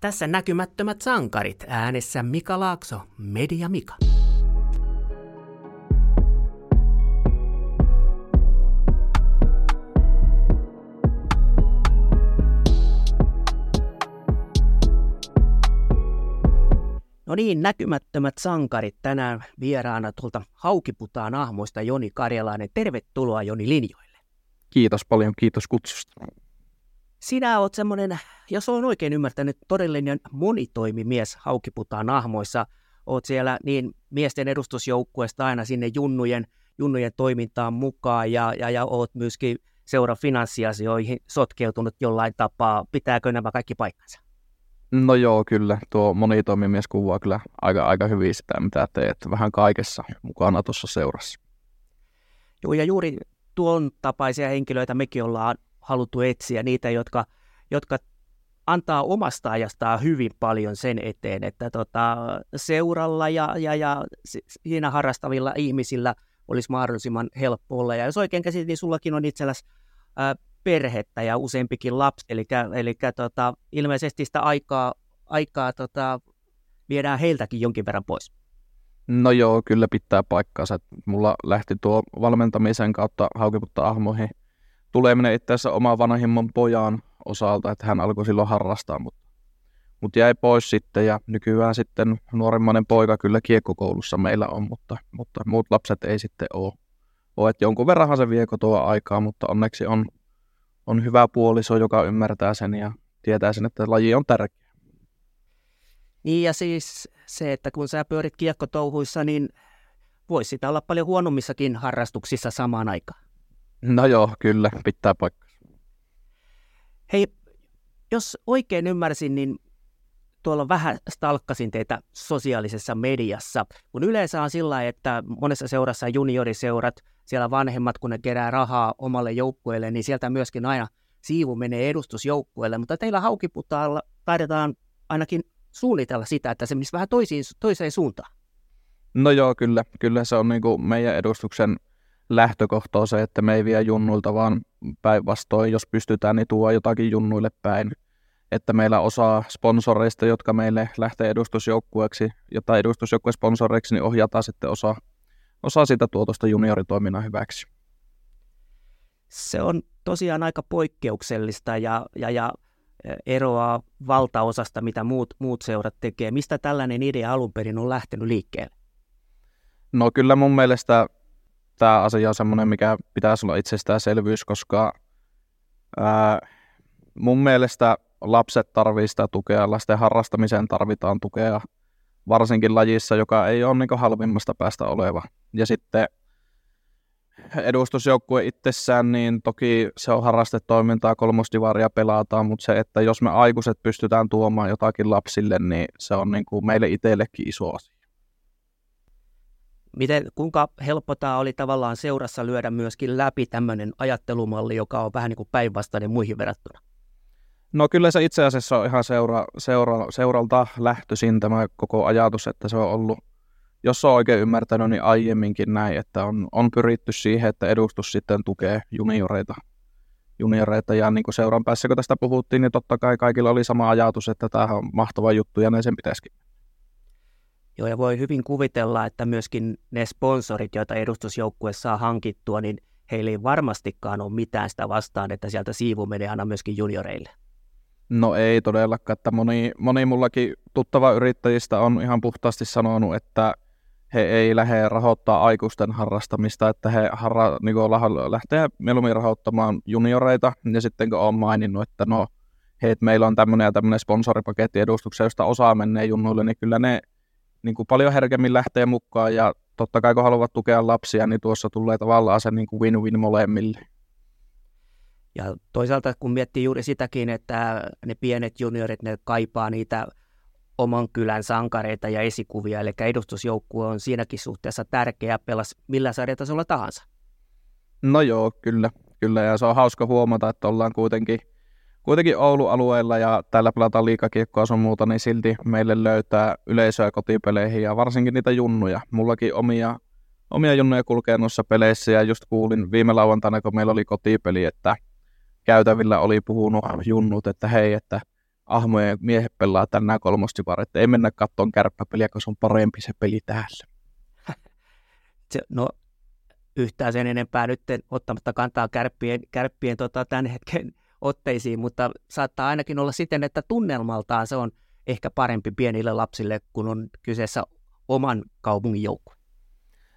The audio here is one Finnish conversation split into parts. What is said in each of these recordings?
Tässä näkymättömät sankarit äänessä Mika Laakso, Media Mika. No niin, näkymättömät sankarit tänään vieraana tuolta Haukiputaan ahmoista Joni Karjalainen. Tervetuloa Joni linjoille. Kiitos paljon, kiitos kutsusta. Sinä oot semmoinen, jos olen oikein ymmärtänyt, todellinen monitoimimies Haukiputaan ahmoissa. Oot siellä niin miesten edustusjoukkueesta aina sinne junnujen, junnujen toimintaan mukaan ja, ja, ja oot myöskin seura finanssiasioihin sotkeutunut jollain tapaa. Pitääkö nämä kaikki paikkansa? No joo, kyllä. Tuo monitoimimies kuvaa kyllä aika, aika hyvin sitä, mitä teet. Vähän kaikessa mukana tuossa seurassa. Joo, ja juuri tuon tapaisia henkilöitä mekin ollaan haluttu etsiä, niitä, jotka, jotka antaa omasta ajastaan hyvin paljon sen eteen, että tota, seuralla ja, ja, ja siinä harrastavilla ihmisillä olisi mahdollisimman helppo olla. Ja jos oikein käsitin, niin sullakin on itselläsi perhettä ja useampikin lapsi, eli, eli tota, ilmeisesti sitä aikaa, aikaa tota, viedään heiltäkin jonkin verran pois. No joo, kyllä pitää paikkaansa. Mulla lähti tuo valmentamisen kautta haukiputta ahmoihin tuleminen itse asiassa oma vanhimman pojan osalta, että hän alkoi silloin harrastaa, mutta, mutta jäi pois sitten ja nykyään sitten nuorimmainen poika kyllä kiekkokoulussa meillä on, mutta, mutta muut lapset ei sitten ole. ole. Että jonkun verranhan se vie kotoa aikaa, mutta onneksi on on hyvä puoliso, joka ymmärtää sen ja tietää sen, että laji on tärkeä. Niin ja siis se, että kun sä pyörit kiekkotouhuissa, niin voisi sitä olla paljon huonommissakin harrastuksissa samaan aikaan. No joo, kyllä, pitää paikka. Hei, jos oikein ymmärsin, niin tuolla vähän stalkkasin teitä sosiaalisessa mediassa, kun yleensä on sillä että monessa seurassa junioriseurat, siellä vanhemmat, kun ne kerää rahaa omalle joukkueelle, niin sieltä myöskin aina siivu menee edustusjoukkueelle, mutta teillä haukiputaalla taidetaan ainakin suunnitella sitä, että se menisi vähän toisiin, toiseen suuntaan. No joo, kyllä. Kyllä se on niin kuin meidän edustuksen lähtökohta on se, että me ei vie junnuilta, vaan päinvastoin, jos pystytään, niin tuo jotakin junnuille päin että meillä osa sponsoreista, jotka meille lähtee edustusjoukkueeksi tai edustusjoukkueen sponsoreiksi, niin ohjataan sitten osa, osa sitä tuotosta junioritoiminnan hyväksi. Se on tosiaan aika poikkeuksellista ja, ja, ja eroaa valtaosasta, mitä muut, muut seurat tekee. Mistä tällainen idea alun perin on lähtenyt liikkeelle? No kyllä mun mielestä tämä asia on semmoinen, mikä pitäisi olla itsestäänselvyys, koska ää, mun mielestä lapset tarvitsevat sitä tukea, lasten harrastamiseen tarvitaan tukea, varsinkin lajissa, joka ei ole niin halvimmasta päästä oleva. Ja sitten edustusjoukkue itsessään, niin toki se on harrastetoimintaa, kolmostivaria pelataan, mutta se, että jos me aikuiset pystytään tuomaan jotakin lapsille, niin se on niin kuin meille itsellekin iso asia. Miten, kuinka helppo tämä oli tavallaan seurassa lyödä myöskin läpi tämmöinen ajattelumalli, joka on vähän niin kuin päinvastainen muihin verrattuna? No kyllä se itse asiassa on ihan seura, seura, seuralta lähtöisin tämä koko ajatus, että se on ollut, jos on oikein ymmärtänyt, niin aiemminkin näin, että on, on pyritty siihen, että edustus sitten tukee junioreita. junioreita ja niin kuin seuran päässä, kun tästä puhuttiin, niin totta kai kaikilla oli sama ajatus, että tämä on mahtava juttu ja näin sen pitäisikin. Joo, ja voi hyvin kuvitella, että myöskin ne sponsorit, joita edustusjoukkue saa hankittua, niin heillä ei varmastikaan ole mitään sitä vastaan, että sieltä siivu menee aina myöskin junioreille. No ei todellakaan, että moni, moni mullakin tuttava yrittäjistä on ihan puhtaasti sanonut, että he ei lähde rahoittaa aikuisten harrastamista, että he harra, niin lähtee mieluummin rahoittamaan junioreita, ja sitten kun olen maininnut, että no, hei, meillä on tämmöinen ja tämmöinen sponsoripaketti edustuksia, josta osa menee junnuille, niin kyllä ne niin kuin paljon herkemmin lähtee mukaan, ja totta kai kun haluavat tukea lapsia, niin tuossa tulee tavallaan se niin kuin win-win molemmille. Ja toisaalta kun miettii juuri sitäkin, että ne pienet juniorit, ne kaipaa niitä oman kylän sankareita ja esikuvia, eli edustusjoukkue on siinäkin suhteessa tärkeä pelas millä sarjatasolla tahansa. No joo, kyllä, kyllä, ja se on hauska huomata, että ollaan kuitenkin, kuitenkin Oulu-alueella ja täällä pelataan liikakiekkoa sun muuta, niin silti meille löytää yleisöä kotipeleihin ja varsinkin niitä junnuja. Mullakin omia, omia junnuja kulkee noissa peleissä ja just kuulin viime lauantaina, kun meillä oli kotipeli, että – käytävillä oli puhunut junnut, että hei, että ahmojen miehet pelaa tänään kolmostivar, että ei mennä kattoon kärppäpeliä, koska on parempi se peli täällä. No yhtään sen enempää nyt ottamatta kantaa kärppien, kärppien tota, tämän hetken otteisiin, mutta saattaa ainakin olla siten, että tunnelmaltaan se on ehkä parempi pienille lapsille, kun on kyseessä oman kaupungin joukkue.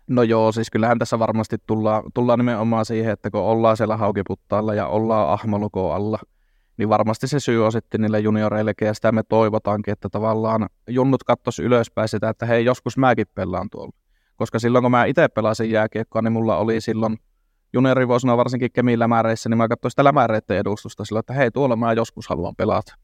No joo, siis kyllähän tässä varmasti tullaan, tullaan nimenomaan siihen, että kun ollaan siellä haukiputtaalla ja ollaan ahmaloko alla, niin varmasti se syy on sitten niille junioreillekin, ja sitä me toivotaankin, että tavallaan junnut kattos ylöspäin sitä, että hei, joskus mäkin pelaan tuolla. Koska silloin, kun mä itse pelasin jääkiekkoa, niin mulla oli silloin juniorivuosina varsinkin Kemin lämäreissä, niin mä katsoin sitä lämäreiden edustusta sillä, että hei, tuolla mä joskus haluan pelata.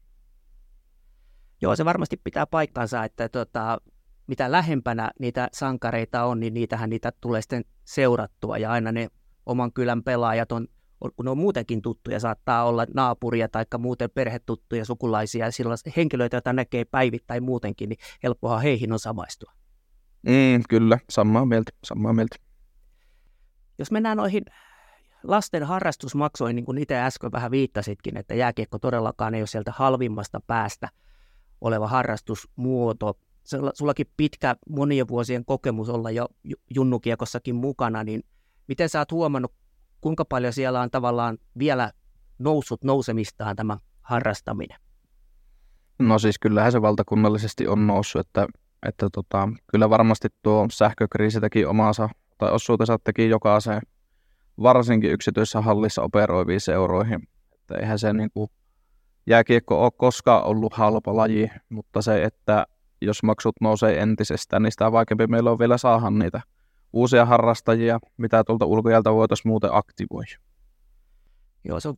Joo, se varmasti pitää paikkansa, että tota, mitä lähempänä niitä sankareita on, niin niitähän niitä tulee sitten seurattua ja aina ne oman kylän pelaajat on, kun ne on muutenkin tuttuja, saattaa olla naapuria tai muuten perhetuttuja sukulaisia ja silloin henkilöitä, joita näkee päivittäin muutenkin, niin helppohan heihin on samaistua. Mm, kyllä, samaa mieltä, samaa mieltä. Jos mennään noihin lasten harrastusmaksoihin, niin kuin itse äsken vähän viittasitkin, että jääkiekko todellakaan ei ole sieltä halvimmasta päästä oleva harrastusmuoto, sullakin pitkä monien vuosien kokemus olla jo junnukiekossakin mukana, niin miten sä oot huomannut, kuinka paljon siellä on tavallaan vielä noussut nousemistaan tämä harrastaminen? No siis kyllähän se valtakunnallisesti on noussut, että, että tota, kyllä varmasti tuo sähkökriisi teki omaansa, tai osuutensa teki jokaiseen, varsinkin yksityisessä hallissa operoiviin seuroihin. Että eihän se niin kuin, jääkiekko ole koskaan ollut halpa laji, mutta se, että jos maksut nousee entisestään, niin sitä vaikeampi meillä on vielä saada niitä uusia harrastajia, mitä tuolta ulkojalta voitaisiin muuten aktivoida. Joo, se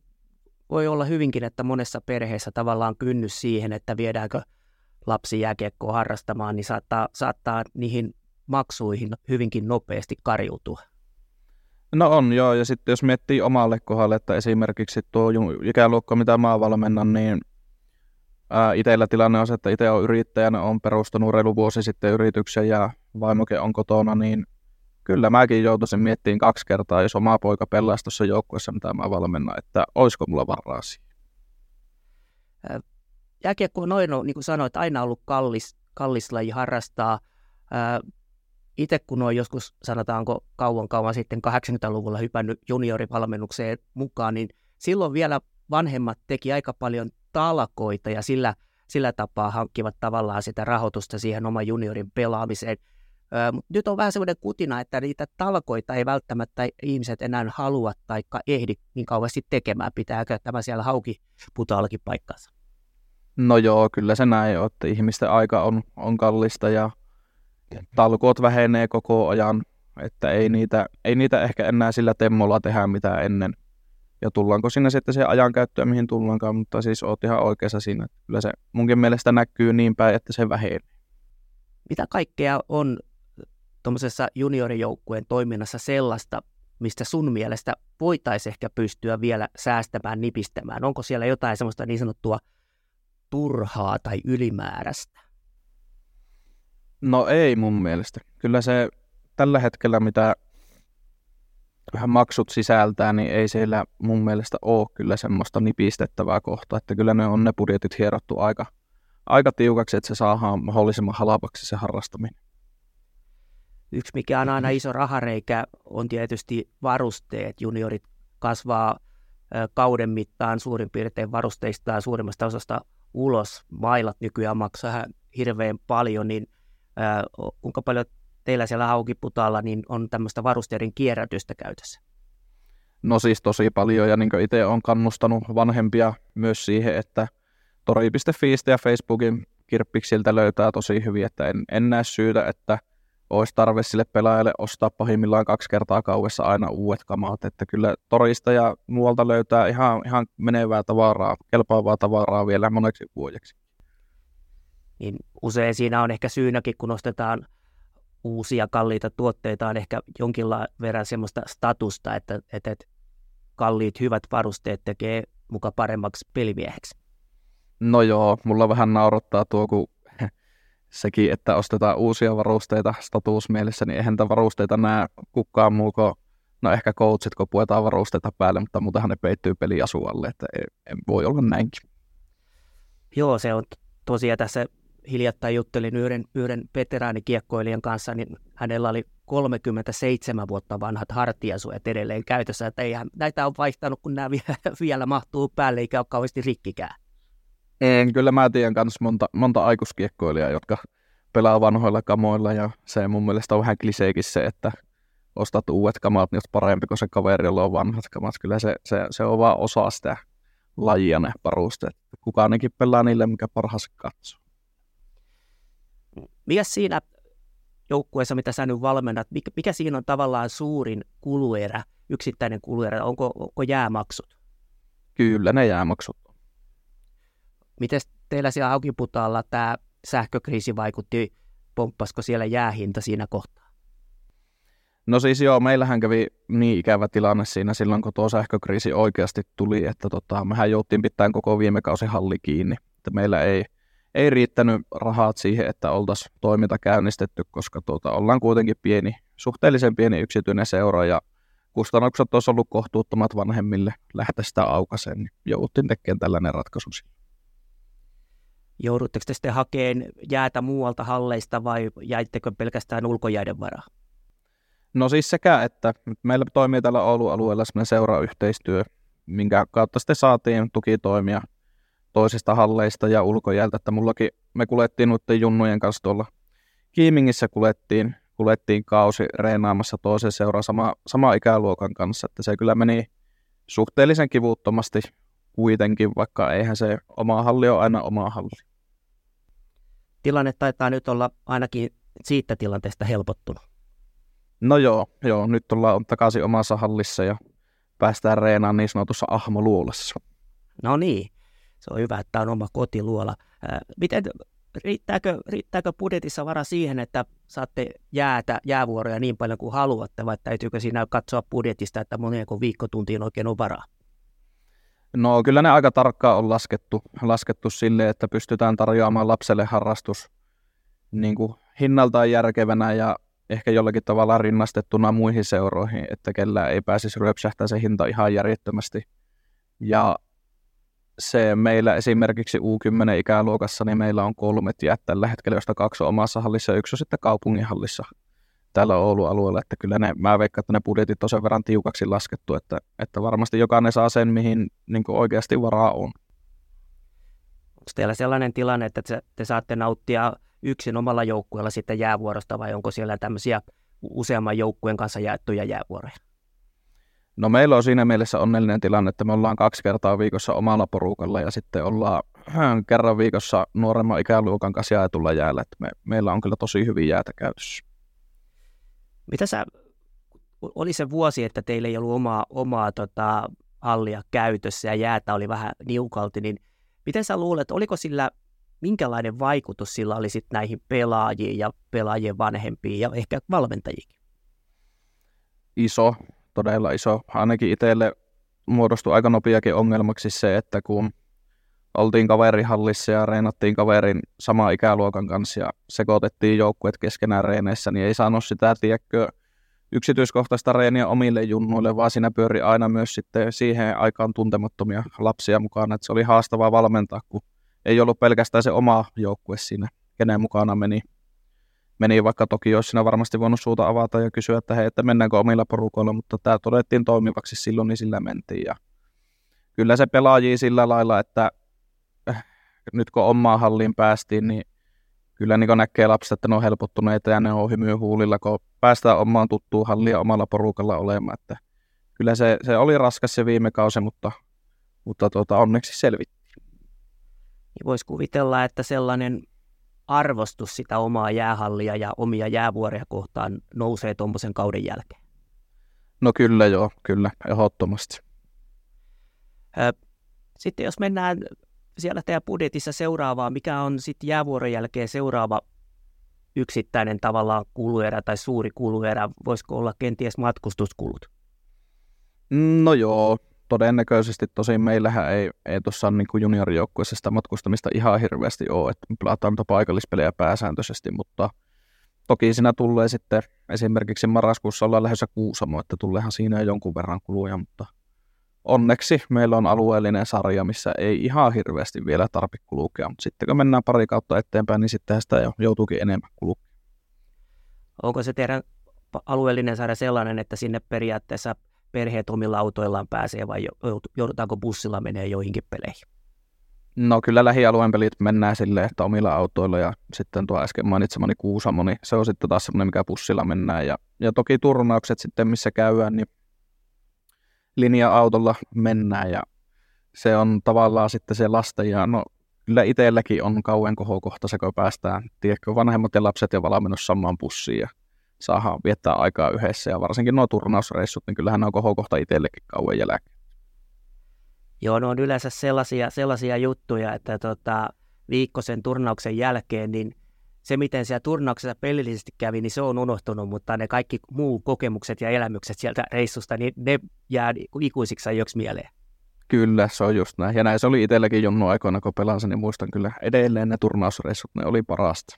voi olla hyvinkin, että monessa perheessä tavallaan kynnys siihen, että viedäänkö lapsi jääkiekkoa harrastamaan, niin saattaa, saattaa niihin maksuihin hyvinkin nopeasti kariutua. No on joo, ja sitten jos miettii omalle kohdalle, että esimerkiksi tuo ikäluokka, mitä mä valmennan, niin Itellä tilanne on se, että itse on yrittäjänä, on perustanut reilu vuosi sitten yrityksen ja vaimoke on kotona, niin kyllä mäkin joutuisin miettimään kaksi kertaa, jos oma poika pelaisi tuossa joukkueessa, mitä mä valmennan, että olisiko mulla varaa siihen. Jääkiekko on noin, niin kuin sanoit, aina ollut kallis, kallis laji harrastaa. Itse kun on joskus, sanotaanko kauan kauan sitten 80-luvulla hypännyt juniorivalmennukseen mukaan, niin silloin vielä vanhemmat teki aika paljon talkoita ja sillä, sillä tapaa hankkivat tavallaan sitä rahoitusta siihen oman juniorin pelaamiseen. Ö, nyt on vähän semmoinen kutina, että niitä talkoita ei välttämättä ihmiset enää halua tai ehdi niin kauheasti tekemään. Pitääkö tämä siellä hauki putaallakin paikkansa? No joo, kyllä se näin on, että ihmisten aika on, on kallista ja talkoot vähenee koko ajan, että ei niitä, ei niitä ehkä enää sillä temmolla tehdä mitä ennen ja tullaanko sinne sitten se ajankäyttöä, mihin tullaankaan, mutta siis oot ihan oikeassa siinä. Kyllä se munkin mielestä näkyy niin päin, että se vähenee. Mitä kaikkea on tuommoisessa juniorijoukkueen toiminnassa sellaista, mistä sun mielestä voitaisiin ehkä pystyä vielä säästämään, nipistämään? Onko siellä jotain semmoista niin sanottua turhaa tai ylimääräistä? No ei mun mielestä. Kyllä se tällä hetkellä, mitä vähän maksut sisältää, niin ei siellä mun mielestä ole kyllä semmoista nipistettävää kohtaa, että kyllä ne on ne budjetit hierottu aika, aika tiukaksi, että se saadaan mahdollisimman halpaksi se harrastaminen. Yksi mikä on aina iso rahareikä on tietysti varusteet. Juniorit kasvaa kauden mittaan suurin piirtein varusteistaan suurimmasta osasta ulos. Mailat nykyään maksaa hirveän paljon, niin kuinka paljon teillä siellä Haukiputaalla niin on tämmöistä varusteiden kierrätystä käytössä? No siis tosi paljon ja niin itse olen kannustanut vanhempia myös siihen, että tori.fi ja Facebookin kirppiksiltä löytää tosi hyvin, että en, en näe syytä, että olisi tarve sille pelaajalle ostaa pahimmillaan kaksi kertaa kauessa aina uudet kamat, että kyllä torista ja muualta löytää ihan, ihan menevää tavaraa, kelpaavaa tavaraa vielä moneksi vuodeksi. Niin usein siinä on ehkä syynäkin, kun ostetaan uusia kalliita tuotteita on ehkä jonkinlainen verran semmoista statusta, että, että kalliit hyvät varusteet tekee muka paremmaksi pelimieheksi. No joo, mulla vähän naurattaa tuo, kun sekin, että ostetaan uusia varusteita statusmielessä, niin eihän varusteita näe kukaan muu kuin, no ehkä coachit, kun puetaan varusteita päälle, mutta muutenhan ne peittyy peliasualle, että ei, ei voi olla näinkin. Joo, se on tosiaan tässä hiljattain juttelin yhden, yhden veteraanikiekkoilijan kanssa, niin hänellä oli 37 vuotta vanhat hartiasuojat edelleen käytössä, että eihän, näitä on vaihtanut, kun nämä vielä, vielä mahtuu päälle, eikä ole kauheasti rikkikään. En, kyllä mä tiedän myös monta, monta aikuiskiekkoilijaa, jotka pelaa vanhoilla kamoilla, ja se mun mielestä on vähän kliseikin se, että ostat uudet kamat, niin parempi kuin se kaveri, jolla on vanhat kamat. Kyllä se, se, se on vaan osa sitä lajia ne parusteet. Kukaan ainakin pelaa niille, mikä parhaassa katsoo. Mikä siinä joukkueessa, mitä sä nyt valmennat, mikä, mikä siinä on tavallaan suurin kuluerä, yksittäinen kuluerä, onko, onko jäämaksut? Kyllä ne jäämaksut. Miten teillä siellä Haukiputaalla tämä sähkökriisi vaikutti, pomppasko siellä jäähinta siinä kohtaa? No siis joo, meillähän kävi niin ikävä tilanne siinä silloin, kun tuo sähkökriisi oikeasti tuli, että tota, mehän jouttiin pitämään koko viime kausi halli kiinni. Että meillä ei, ei riittänyt rahat siihen, että oltaisiin toiminta käynnistetty, koska tuota, ollaan kuitenkin pieni, suhteellisen pieni yksityinen seura ja kustannukset olisi ollut kohtuuttomat vanhemmille lähteä sitä aukaseen, niin jouduttiin tekemään tällainen ratkaisu. Joudutteko te sitten hakemaan jäätä muualta halleista vai jäittekö pelkästään ulkojäiden varaa? No siis sekä, että meillä toimii tällä Oulun alueella seurayhteistyö, minkä kautta sitten saatiin tukitoimia toisista halleista ja ulkojältä, että mullakin me kulettiin noiden junnujen kanssa tuolla Kiimingissä kulettiin, kulettiin kausi reenaamassa toisen seuraan sama, sama ikäluokan kanssa, että se kyllä meni suhteellisen kivuttomasti kuitenkin, vaikka eihän se oma halli ole aina oma halli. Tilanne taitaa nyt olla ainakin siitä tilanteesta helpottunut. No joo, joo, nyt ollaan takaisin omassa hallissa ja päästään reenaan niin sanotussa ahmoluolassa. No niin, se on hyvä, että on oma kotiluola. Miten, riittääkö, riittääkö budjetissa vara siihen, että saatte jäätä, jäävuoroja niin paljon kuin haluatte, vai täytyykö siinä katsoa budjetista, että monenko viikkotuntiin oikein on varaa? No kyllä ne aika tarkkaan on laskettu, laskettu sille, että pystytään tarjoamaan lapselle harrastus niin kuin hinnaltaan järkevänä ja ehkä jollakin tavalla rinnastettuna muihin seuroihin, että kellä ei pääsisi ryöpsähtää se hinta ihan järjettömästi. Ja se meillä esimerkiksi U10-ikäluokassa, niin meillä on kolmet jäät tällä hetkellä, josta kaksi on omassa hallissa ja yksi on sitten kaupungin hallissa täällä Oulun alueella, että kyllä ne, mä veikkaan, että ne budjetit on sen verran tiukaksi laskettu, että, että varmasti jokainen saa sen, mihin niin oikeasti varaa on. Onko teillä sellainen tilanne, että te, te saatte nauttia yksin omalla joukkueella sitten jäävuorosta vai onko siellä tämmöisiä useamman joukkueen kanssa jaettuja jäävuoroja? No meillä on siinä mielessä onnellinen tilanne, että me ollaan kaksi kertaa viikossa omalla porukalla ja sitten ollaan kerran viikossa nuoremman ikäluokan kanssa jaetulla jäällä. Että me, meillä on kyllä tosi hyvin jäätä käytössä. Mitä sä, oli se vuosi, että teillä ei ollut omaa, omaa tota, hallia käytössä ja jäätä oli vähän niukalti, niin miten sä luulet, oliko sillä minkälainen vaikutus sillä oli sitten näihin pelaajiin ja pelaajien vanhempiin ja ehkä valmentajiin? Iso, todella iso. Ainakin itselle muodostui aika nopeakin ongelmaksi se, että kun oltiin kaverihallissa ja reenattiin kaverin sama ikäluokan kanssa ja sekoitettiin joukkueet keskenään reeneissä, niin ei saanut sitä, tiedäkö, yksityiskohtaista reeniä omille junnuille, vaan siinä pyöri aina myös sitten siihen aikaan tuntemattomia lapsia mukana, että se oli haastavaa valmentaa, kun ei ollut pelkästään se oma joukkue siinä, kenen mukana meni. Meni vaikka toki olisi siinä varmasti voinut suuta avata ja kysyä, että hei, että mennäänkö omilla porukoilla, mutta tämä todettiin toimivaksi silloin, niin sillä mentiin. Ja kyllä se pelaajii sillä lailla, että äh, nyt kun omaan halliin päästiin, niin kyllä niin näkee lapset, että ne on helpottuneita ja ne on hymyä huulilla, kun päästään omaan tuttuun halliin omalla porukalla olemaan. Että kyllä se, se oli raskas se viime kausi, mutta, mutta tuota, onneksi selvittiin voisi kuvitella, että sellainen arvostus sitä omaa jäähallia ja omia jäävuoria kohtaan nousee tuommoisen kauden jälkeen. No kyllä joo, kyllä, ehdottomasti. Sitten jos mennään siellä teidän budjetissa seuraavaa, mikä on sitten jäävuoron jälkeen seuraava yksittäinen tavallaan kuluerä tai suuri kuluerä, voisiko olla kenties matkustuskulut? No joo, todennäköisesti tosin meillähän ei, ei tuossa niin kuin juniorijoukkueessa sitä matkustamista ihan hirveästi ole, että me pelataan paikallispelejä pääsääntöisesti, mutta toki siinä tulee sitten esimerkiksi marraskuussa ollaan lähdössä Kuusamo, että tuleehan siinä jonkun verran kuluja, mutta, onneksi meillä on alueellinen sarja, missä ei ihan hirveästi vielä tarvitse kulkea, mutta sitten kun mennään pari kautta eteenpäin, niin sitten sitä jo joutuukin enemmän kulkea. Onko se teidän alueellinen sarja sellainen, että sinne periaatteessa perheet omilla autoillaan pääsee vai joudutaanko bussilla menee joihinkin peleihin? No kyllä lähialueen pelit mennään silleen, että omilla autoilla ja sitten tuo äsken mainitsemani Kuusamo, niin se on sitten taas semmoinen, mikä bussilla mennään. Ja, ja toki turnaukset sitten, missä käydään, niin linja-autolla mennään ja se on tavallaan sitten se lasten ja no kyllä itselläkin on kauan kohokohta se, kun päästään, tiedätkö, vanhemmat ja lapset ja valmennus samaan bussiin ja saadaan viettää aikaa yhdessä ja varsinkin nuo turnausreissut, niin kyllähän ne on kohokohta itsellekin kauan jälkeen. Joo, ne on yleensä sellaisia, sellaisia juttuja, että tota, viikko sen turnauksen jälkeen, niin se, miten siellä turnauksessa pelillisesti kävi, niin se on unohtunut, mutta ne kaikki muu kokemukset ja elämykset sieltä reissusta, niin ne jää ikuisiksi ajoiksi mieleen. Kyllä, se on just näin. Ja näin se oli itselläkin Junnu aikoina, kun pelasin, niin muistan kyllä edelleen ne turnausreissut, ne oli parasta.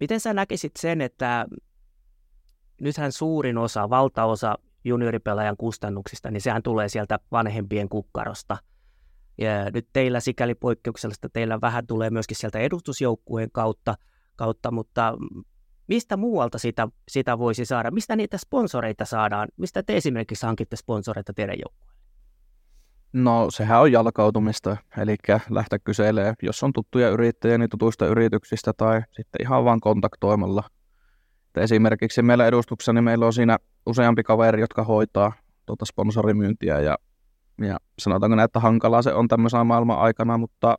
Miten sä näkisit sen, että nythän suurin osa, valtaosa junioripelaajan kustannuksista, niin sehän tulee sieltä vanhempien kukkarosta. Ja nyt teillä sikäli poikkeuksellista, teillä vähän tulee myöskin sieltä edustusjoukkueen kautta, kautta mutta mistä muualta sitä, sitä voisi saada? Mistä niitä sponsoreita saadaan? Mistä te esimerkiksi hankitte sponsoreita teidän joukkueelle? No sehän on jalkautumista, eli lähteä kyselee, jos on tuttuja yrittäjiä, niin tutuista yrityksistä tai sitten ihan vaan kontaktoimalla. Esimerkiksi meillä edustuksessa, niin meillä on siinä useampi kaveri, jotka hoitaa tuota sponsorimyyntiä ja, ja sanotaanko näin, että hankalaa se on tämmöisenä maailman aikana, mutta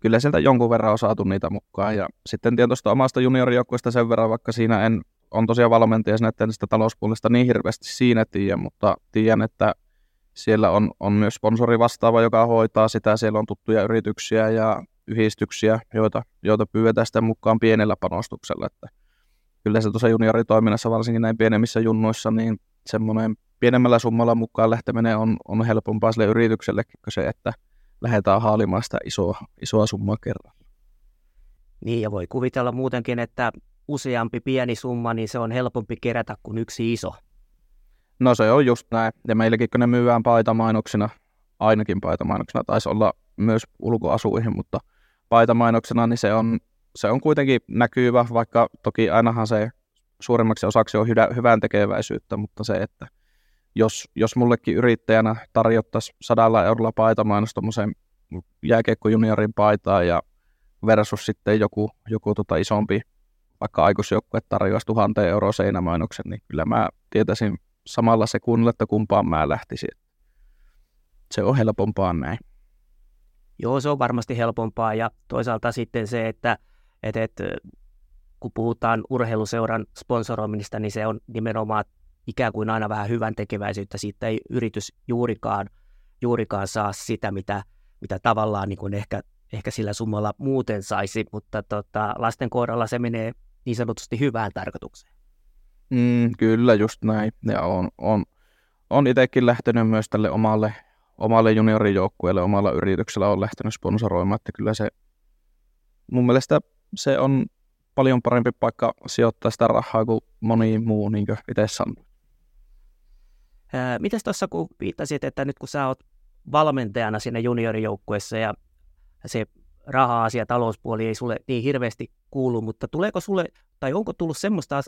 kyllä sieltä jonkun verran on saatu niitä mukaan. Ja sitten tietysti omasta juniorijoukkueesta sen verran, vaikka siinä en on tosiaan valmentaja sinne sitä talouspuolesta niin hirveästi siinä tiedä, mutta tiedän, että siellä on, on myös sponsori vastaava, joka hoitaa sitä. Siellä on tuttuja yrityksiä ja yhdistyksiä, joita, joita pyydetään sitten mukaan pienellä panostuksella. Että kyllä se tuossa junioritoiminnassa, varsinkin näin pienemmissä junnoissa, niin semmoinen pienemmällä summalla mukaan lähteminen on, on helpompaa sille yrityksellekin kuin se, että lähdetään haalimaan sitä isoa, isoa summaa kerran. Niin, ja voi kuvitella muutenkin, että useampi pieni summa, niin se on helpompi kerätä kuin yksi iso. No se on just näin. Ja meilläkin kun ne myyään paitamainoksina, ainakin paitamainoksina, taisi olla myös ulkoasuihin, mutta paitamainoksena, niin se on, se on kuitenkin näkyvä, vaikka toki ainahan se suurimmaksi osaksi on hyvä, hyvän tekeväisyyttä, mutta se, että jos, jos mullekin yrittäjänä tarjottaisiin sadalla eurolla paitamainosta tuommoiseen jääkiekko-juniorin paitaa ja versus sitten joku, joku tota isompi vaikka aikuisjoukkue tarjoaisi tuhanteen euroa seinämainoksen, niin kyllä mä tietäisin samalla sekunnilla, että kumpaan mä lähtisin. Se on helpompaa näin. Joo, se on varmasti helpompaa ja toisaalta sitten se, että, että, että kun puhutaan urheiluseuran sponsoroinnista, niin se on nimenomaan ikään kuin aina vähän hyvän tekeväisyyttä. Siitä ei yritys juurikaan, juurikaan saa sitä, mitä, mitä tavallaan niin kuin ehkä, ehkä sillä summalla muuten saisi, mutta tota, lasten kohdalla se menee niin sanotusti hyvään tarkoitukseen. Mm, kyllä, just näin. Ja on, on, on itsekin lähtenyt myös tälle omalle, omalle juniorijoukkueelle, omalla yrityksellä on lähtenyt sponsoroimaan, että kyllä se mun mielestä se on paljon parempi paikka sijoittaa sitä rahaa kuin moni muu, niin kuin itse sanoo. Mitäs tuossa kun viittasit, että nyt kun sä oot valmentajana sinne juniorijoukkueessa ja se raha-asia, talouspuoli ei sulle niin hirveästi kuulu, mutta tuleeko sulle, tai onko tullut semmoista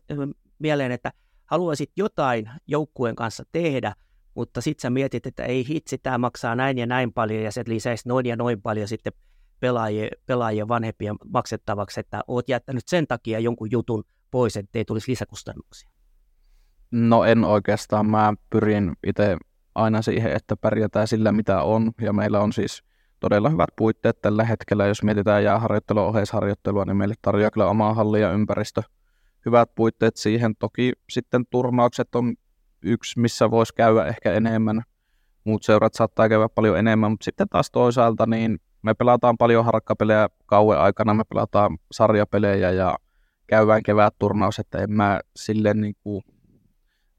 mieleen, että haluaisit jotain joukkueen kanssa tehdä, mutta sitten sä mietit, että ei hitsi, tämä maksaa näin ja näin paljon, ja se lisäisi noin ja noin paljon sitten pelaajien, pelaajien vanhempien maksettavaksi, että oot jättänyt sen takia jonkun jutun pois, ettei tulisi lisäkustannuksia. No en oikeastaan. Mä pyrin itse aina siihen, että pärjätään sillä, mitä on. Ja meillä on siis todella hyvät puitteet tällä hetkellä. Jos mietitään jääharjoittelua, oheisharjoittelua, niin meille tarjoaa kyllä omaa halli ja ympäristö. Hyvät puitteet siihen. Toki sitten turnaukset on yksi, missä voisi käydä ehkä enemmän. Muut seurat saattaa käydä paljon enemmän, mutta sitten taas toisaalta niin me pelataan paljon harkkapelejä kauan aikana, me pelataan sarjapelejä ja käydään kevät turnaus, että en mä silleen niin kuin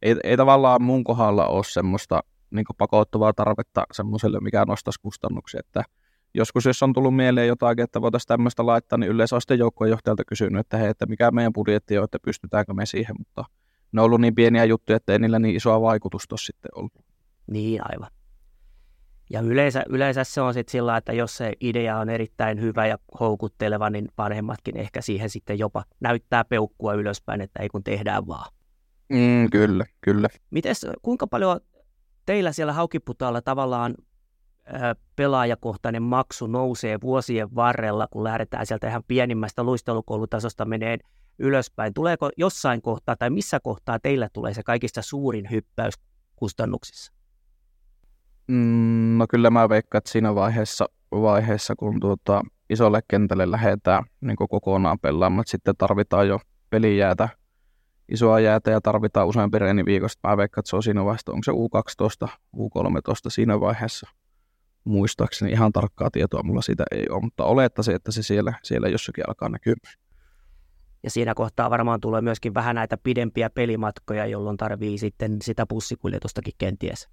ei, ei tavallaan mun kohdalla ole semmoista niin pakottavaa tarvetta semmoiselle, mikä nostaisi kustannuksia. Että joskus, jos on tullut mieleen jotakin, että voitaisiin tämmöistä laittaa, niin yleensä on sitten joukkueenjohtajalta kysynyt, että hei, että mikä meidän budjetti on, että pystytäänkö me siihen, mutta ne on ollut niin pieniä juttuja, että ei niillä niin isoa vaikutusta sitten ollut. Niin, aivan. Ja yleensä, yleensä se on sitten sillä, että jos se idea on erittäin hyvä ja houkutteleva, niin vanhemmatkin ehkä siihen sitten jopa näyttää peukkua ylöspäin, että ei kun tehdään vaan. Mm, kyllä, kyllä. Mites, kuinka paljon teillä siellä Haukiputaalla tavallaan pelaajakohtainen maksu nousee vuosien varrella, kun lähdetään sieltä ihan pienimmästä luistelukoulutasosta meneen ylöspäin? Tuleeko jossain kohtaa tai missä kohtaa teillä tulee se kaikista suurin hyppäys kustannuksissa? Mm, no kyllä mä veikkaan, että siinä vaiheessa, vaiheessa kun tuota, isolle kentälle lähdetään niin kokonaan pelaamaan, sitten tarvitaan jo pelijäätä, isoa jäätä ja tarvitaan useampi reeni viikosta. Mä veikkaan, että se on siinä vaiheessa, onko se U12, U13 siinä vaiheessa. Muistaakseni ihan tarkkaa tietoa mulla siitä ei ole, mutta olettaisin, että se siellä, siellä jossakin alkaa näkyä. Ja siinä kohtaa varmaan tulee myöskin vähän näitä pidempiä pelimatkoja, jolloin tarvii sitten sitä bussikuljetustakin kenties.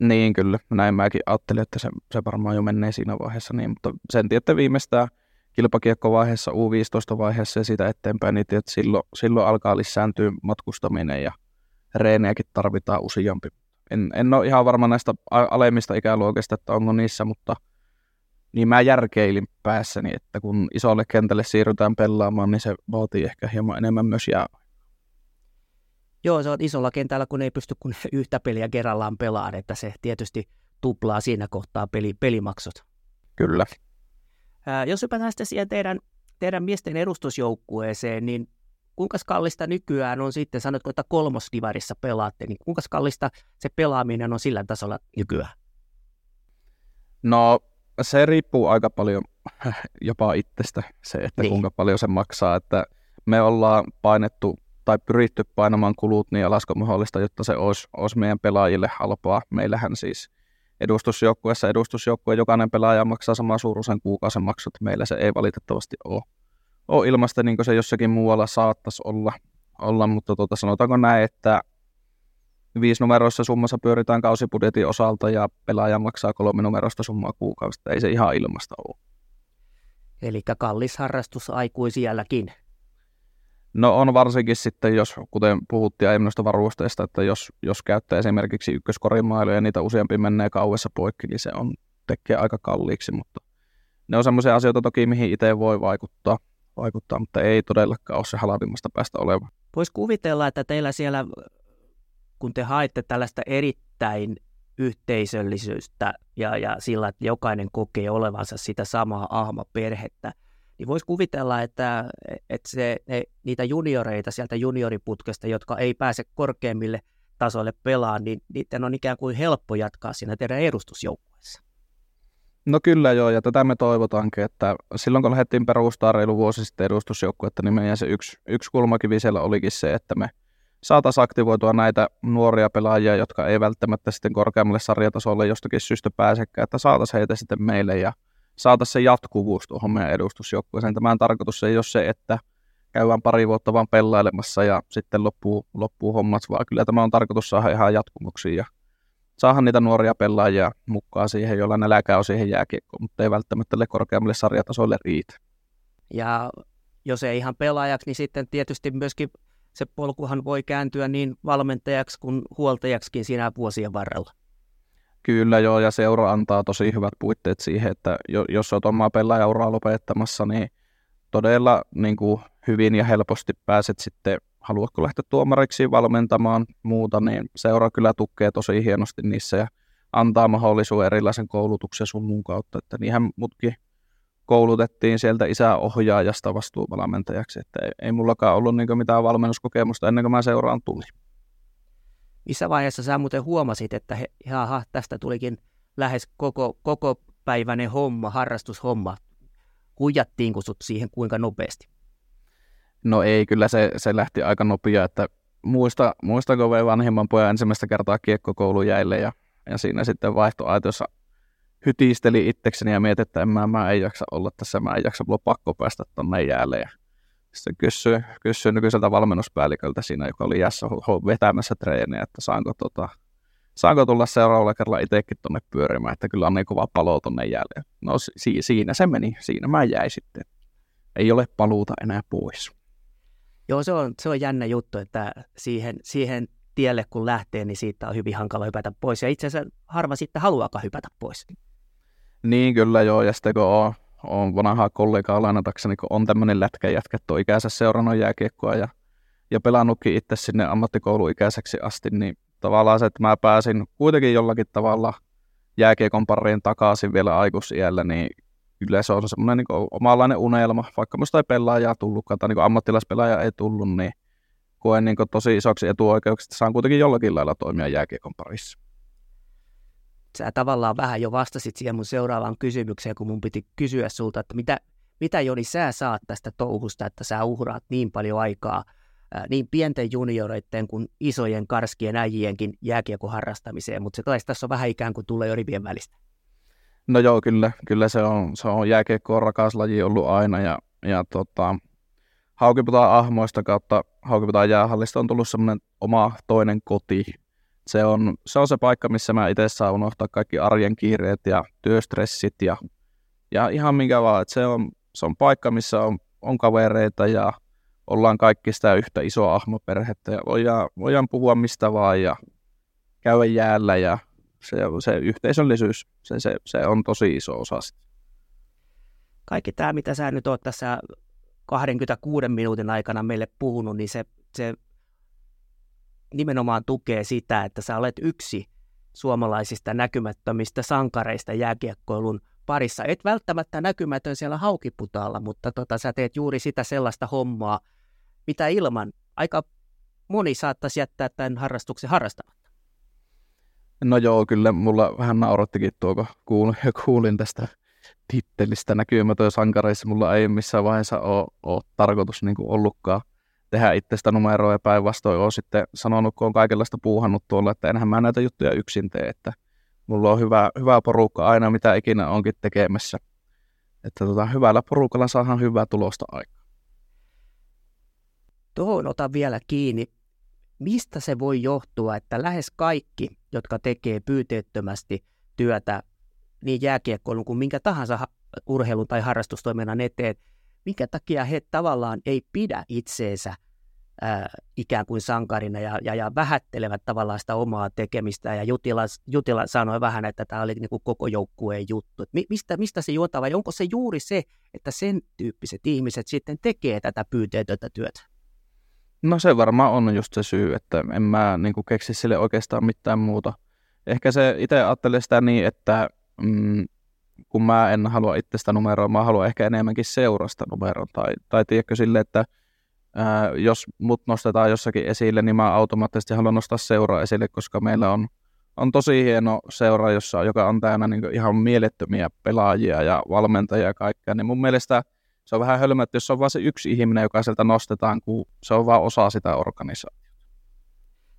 Niin kyllä, näin mäkin ajattelin, että se, se varmaan jo menee siinä vaiheessa niin, mutta sen tiedätte viimeistään kilpakiekkovaiheessa, U15-vaiheessa ja siitä eteenpäin, niin että silloin, silloin alkaa lisääntyä matkustaminen ja reenejäkin tarvitaan useampi. En, en ole ihan varma näistä alemmista ikäluokista, että onko niissä, mutta niin mä järkeilin päässäni, että kun isolle kentälle siirrytään pelaamaan, niin se vaatii ehkä hieman enemmän myös jää Joo, se on isolla kentällä, kun ei pysty kuin yhtä peliä kerrallaan pelaan, että se tietysti tuplaa siinä kohtaa peli, pelimaksut. Kyllä. Ää, jos hypätään sitten siihen teidän, teidän miesten edustusjoukkueeseen, niin kuinka kallista nykyään on sitten, sanotko, että kolmosdivarissa pelaatte, niin kuinka kallista se pelaaminen on sillä tasolla nykyään? No se riippuu aika paljon jopa itsestä, se, että niin. kuinka paljon se maksaa, että me ollaan painettu tai pyritty painamaan kulut niin alas kuin mahdollista, jotta se olisi, olisi meidän pelaajille halpaa. Meillähän siis edustusjoukkueessa edustusjoukkue jokainen pelaaja maksaa saman suuruisen kuukausen maksut. Meillä se ei valitettavasti ole, ole ilmasta, niin kuin se jossakin muualla saattaisi olla, olla mutta tuota, sanotaanko näin, että numeroissa summassa pyöritään kausibudjetin osalta ja pelaaja maksaa kolme numerosta summaa kuukausista. Ei se ihan ilmasta ole. Eli kallis harrastus aikuisielläkin. No on varsinkin sitten, jos, kuten puhuttiin aiemmin noista varusteista, että jos, jos käyttää esimerkiksi ykköskorimailuja ja niitä useampi menee kauessa poikki, niin se on, tekee aika kalliiksi, mutta ne on sellaisia asioita toki, mihin itse voi vaikuttaa, vaikuttaa, mutta ei todellakaan ole se halvimmasta päästä oleva. Voisi kuvitella, että teillä siellä, kun te haette tällaista erittäin yhteisöllisyyttä ja, ja sillä, että jokainen kokee olevansa sitä samaa ahmaperhettä, niin voisi kuvitella, että, että se, ne, niitä junioreita sieltä junioriputkesta, jotka ei pääse korkeammille tasoille pelaamaan, niin niiden on ikään kuin helppo jatkaa siinä teidän edustusjoukkueessa. No kyllä joo, ja tätä me toivotaankin, että silloin kun lähdettiin perustaa reilu vuosi sitten edustusjoukkuetta, niin meidän se yksi, yksi kulmakivi siellä olikin se, että me saataisiin aktivoitua näitä nuoria pelaajia, jotka ei välttämättä sitten korkeammalle sarjatasolle jostakin syystä pääsekään, että saataisiin heitä sitten meille ja saataisiin se jatkuvuus tuohon meidän edustusjoukkueeseen. Tämän tarkoitus ei ole se, että käydään pari vuotta vaan pelailemassa ja sitten loppuu, loppuu hommat, vaan kyllä tämä on tarkoitus saada ihan jatkumuksiin ja saada niitä nuoria pelaajia mukaan siihen, joilla näläkää on siihen jääkiekkoon, mutta ei välttämättä korkeammalle sarjatasolle riitä. Ja jos ei ihan pelaajaksi, niin sitten tietysti myöskin se polkuhan voi kääntyä niin valmentajaksi kuin huoltajaksikin siinä vuosien varrella. Kyllä joo, ja seura antaa tosi hyvät puitteet siihen, että jos olet omaa pelaajauraa lopettamassa, niin todella niin kuin hyvin ja helposti pääset sitten, haluatko lähteä tuomariksi valmentamaan muuta, niin seura kyllä tukee tosi hienosti niissä ja antaa mahdollisuuden erilaisen koulutuksen sun muun kautta, että niinhän mutkin koulutettiin sieltä isäohjaajasta vastuuvalmentajaksi, että ei, ei mullakaan ollut niin mitään valmennuskokemusta ennen kuin mä seuraan tulin missä vaiheessa sä muuten huomasit, että he, jaha, tästä tulikin lähes koko, koko päiväinen homma, harrastushomma. Huijattiinko sut siihen kuinka nopeasti? No ei, kyllä se, se lähti aika nopea, että muista, muistanko vielä vanhemman pojan ensimmäistä kertaa kiekkokoulu jäille ja, ja siinä sitten vaihtoaitossa hytisteli itsekseni ja mietin, että en mä, mä en jaksa olla tässä, mä en jaksa, mulla pakko päästä tonne jäälle. Ja sitten kysyi, kysyi nykyiseltä valmennuspäälliköltä siinä, joka oli jässä vetämässä treeniä, että saanko, tota, saanko tulla seuraavalla kerralla itsekin tuonne pyörimään, että kyllä on niin kova palo tuonne jälleen. No si- siinä se meni, siinä mä jäin sitten. Ei ole paluuta enää pois. Joo, se on, se on jännä juttu, että siihen, siihen tielle kun lähtee, niin siitä on hyvin hankala hypätä pois. Ja itse asiassa harva sitten haluaakaan hypätä pois. Niin kyllä joo, ja sitten kun on, on vanhaa kollegaa lainatakseni, kun on tämmöinen lätkäjätkä, että on ikänsä seurannut jääkiekkoa ja, ja pelannutkin itse sinne ammattikouluikäiseksi asti, niin tavallaan se, että mä pääsin kuitenkin jollakin tavalla jääkiekon pariin takaisin vielä aikuisiällä, niin kyllä se on semmoinen niin omanlainen unelma, vaikka musta ei pelaajaa tullutkaan, tai niin ammattilaispelaaja ei tullut, niin koen niin tosi isoksi etuoikeuksista, saan kuitenkin jollakin lailla toimia jääkiekon parissa. Sä tavallaan vähän jo vastasit siihen mun seuraavaan kysymykseen, kun mun piti kysyä sulta, että mitä, mitä Joni sä saat tästä touhusta, että sä uhraat niin paljon aikaa niin pienten junioreiden kuin isojen karskien äijienkin jääkiekon harrastamiseen, mutta se taisi tässä on vähän ikään kuin tulee jo rivien välistä. No joo, kyllä, kyllä se on, se on jääkiekko on rakas laji ollut aina ja, ja tota, Haukiputaan ahmoista kautta Haukiputaan jäähallista on tullut semmoinen oma toinen koti. Se on, se on se paikka, missä mä itse saan unohtaa kaikki arjen kiireet ja työstressit ja, ja ihan minkä vaan. Että se, on, se on paikka, missä on, on kavereita ja ollaan kaikki sitä yhtä isoa ahmoperhettä ja voidaan, voidaan puhua mistä vaan ja käydä jäällä ja se, se yhteisöllisyys, se, se, se on tosi iso osa sitä. Kaikki tämä, mitä sä nyt oot tässä 26 minuutin aikana meille puhunut, niin se, se nimenomaan tukee sitä, että sä olet yksi suomalaisista näkymättömistä sankareista jääkiekkoilun parissa. Et välttämättä näkymätön siellä haukiputaalla, mutta tota, sä teet juuri sitä sellaista hommaa, mitä ilman aika moni saattaisi jättää tämän harrastuksen harrastamatta. No joo, kyllä mulla vähän naurattikin tuo, kun kuulin, kuulin tästä tittelistä näkymätön sankareissa. Mulla ei missään vaiheessa ole, ole tarkoitus niin ollutkaan tehdä itsestä numeroa ja päinvastoin olen sitten sanonut, kun on kaikenlaista puuhannut tuolla, että enhän mä näitä juttuja yksin tee, että mulla on hyvä, hyvä porukka aina, mitä ikinä onkin tekemässä. Että tota, hyvällä porukalla saadaan hyvää tulosta aikaa. Tuohon ota vielä kiinni. Mistä se voi johtua, että lähes kaikki, jotka tekee pyyteettömästi työtä niin jääkiekkoilun kuin minkä tahansa urheilun tai harrastustoiminnan eteen, minkä takia he tavallaan ei pidä itseensä ää, ikään kuin sankarina ja, ja, ja vähättelevät tavallaan sitä omaa tekemistä. Ja Jutila, Jutila sanoi vähän, että tämä oli niin kuin koko joukkueen juttu. Mi, mistä, mistä se juontaa vai onko se juuri se, että sen tyyppiset ihmiset sitten tekee tätä pyyteetöntä työtä? No se varmaan on just se syy, että en mä niin kuin keksi sille oikeastaan mitään muuta. Ehkä se itse ajattelee sitä niin, että mm, kun mä en halua itsestä numeroa, mä haluan ehkä enemmänkin seurasta numeron. Tai, tai tiedätkö sille, että ää, jos mut nostetaan jossakin esille, niin mä automaattisesti haluan nostaa seuraa esille, koska meillä on, on tosi hieno seura, jossa, joka on täynnä niin ihan mielettömiä pelaajia ja valmentajia ja kaikkea. Niin mun mielestä se on vähän hölmö, että jos on vain se yksi ihminen, joka sieltä nostetaan, kun se on vaan osa sitä organisaatiota.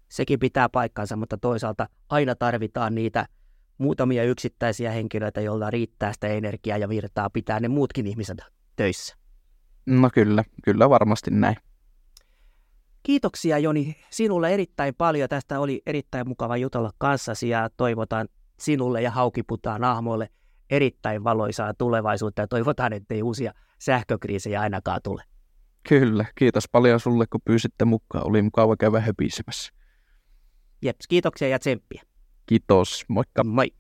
Sekin pitää paikkansa, mutta toisaalta aina tarvitaan niitä – muutamia yksittäisiä henkilöitä, joilla riittää sitä energiaa ja virtaa pitää ne muutkin ihmiset töissä. No kyllä, kyllä varmasti näin. Kiitoksia Joni sinulle erittäin paljon. Tästä oli erittäin mukava jutella kanssasi ja toivotan sinulle ja Haukiputaan ahmoille erittäin valoisaa tulevaisuutta ja toivotaan, ettei uusia sähkökriisejä ainakaan tule. Kyllä, kiitos paljon sulle, kun pyysitte mukaan. Oli mukava käydä höpisemässä. Jeps, kiitoksia ja tsemppiä. Kiitos, moikka. Moi.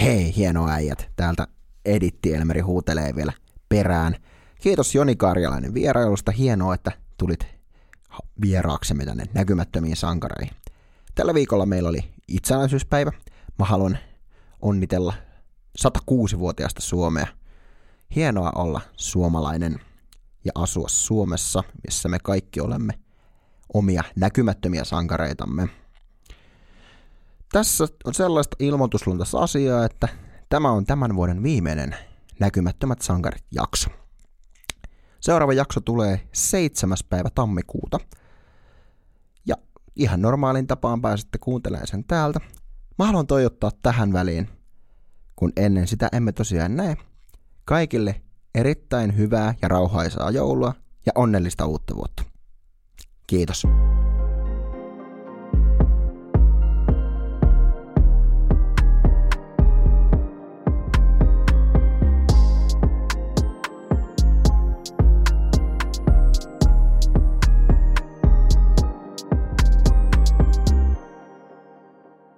Hei, hieno äijät. Täältä Editti Elmeri huutelee vielä perään. Kiitos Joni Karjalainen vierailusta. Hienoa, että tulit vieraaksemme tänne näkymättömiin sankareihin. Tällä viikolla meillä oli itsenäisyyspäivä. Mä haluan onnitella 106-vuotiaasta Suomea. Hienoa olla suomalainen ja asua Suomessa, missä me kaikki olemme omia näkymättömiä sankareitamme. Tässä on sellaista ilmoitusluontaista asiaa, että tämä on tämän vuoden viimeinen Näkymättömät sankarit jakso. Seuraava jakso tulee 7. päivä tammikuuta. Ja ihan normaalin tapaan pääsette kuuntelemaan sen täältä. Mä haluan toivottaa tähän väliin, kun ennen sitä emme tosiaan näe, kaikille erittäin hyvää ja rauhaisaa joulua ja onnellista uutta vuotta. Kiitos.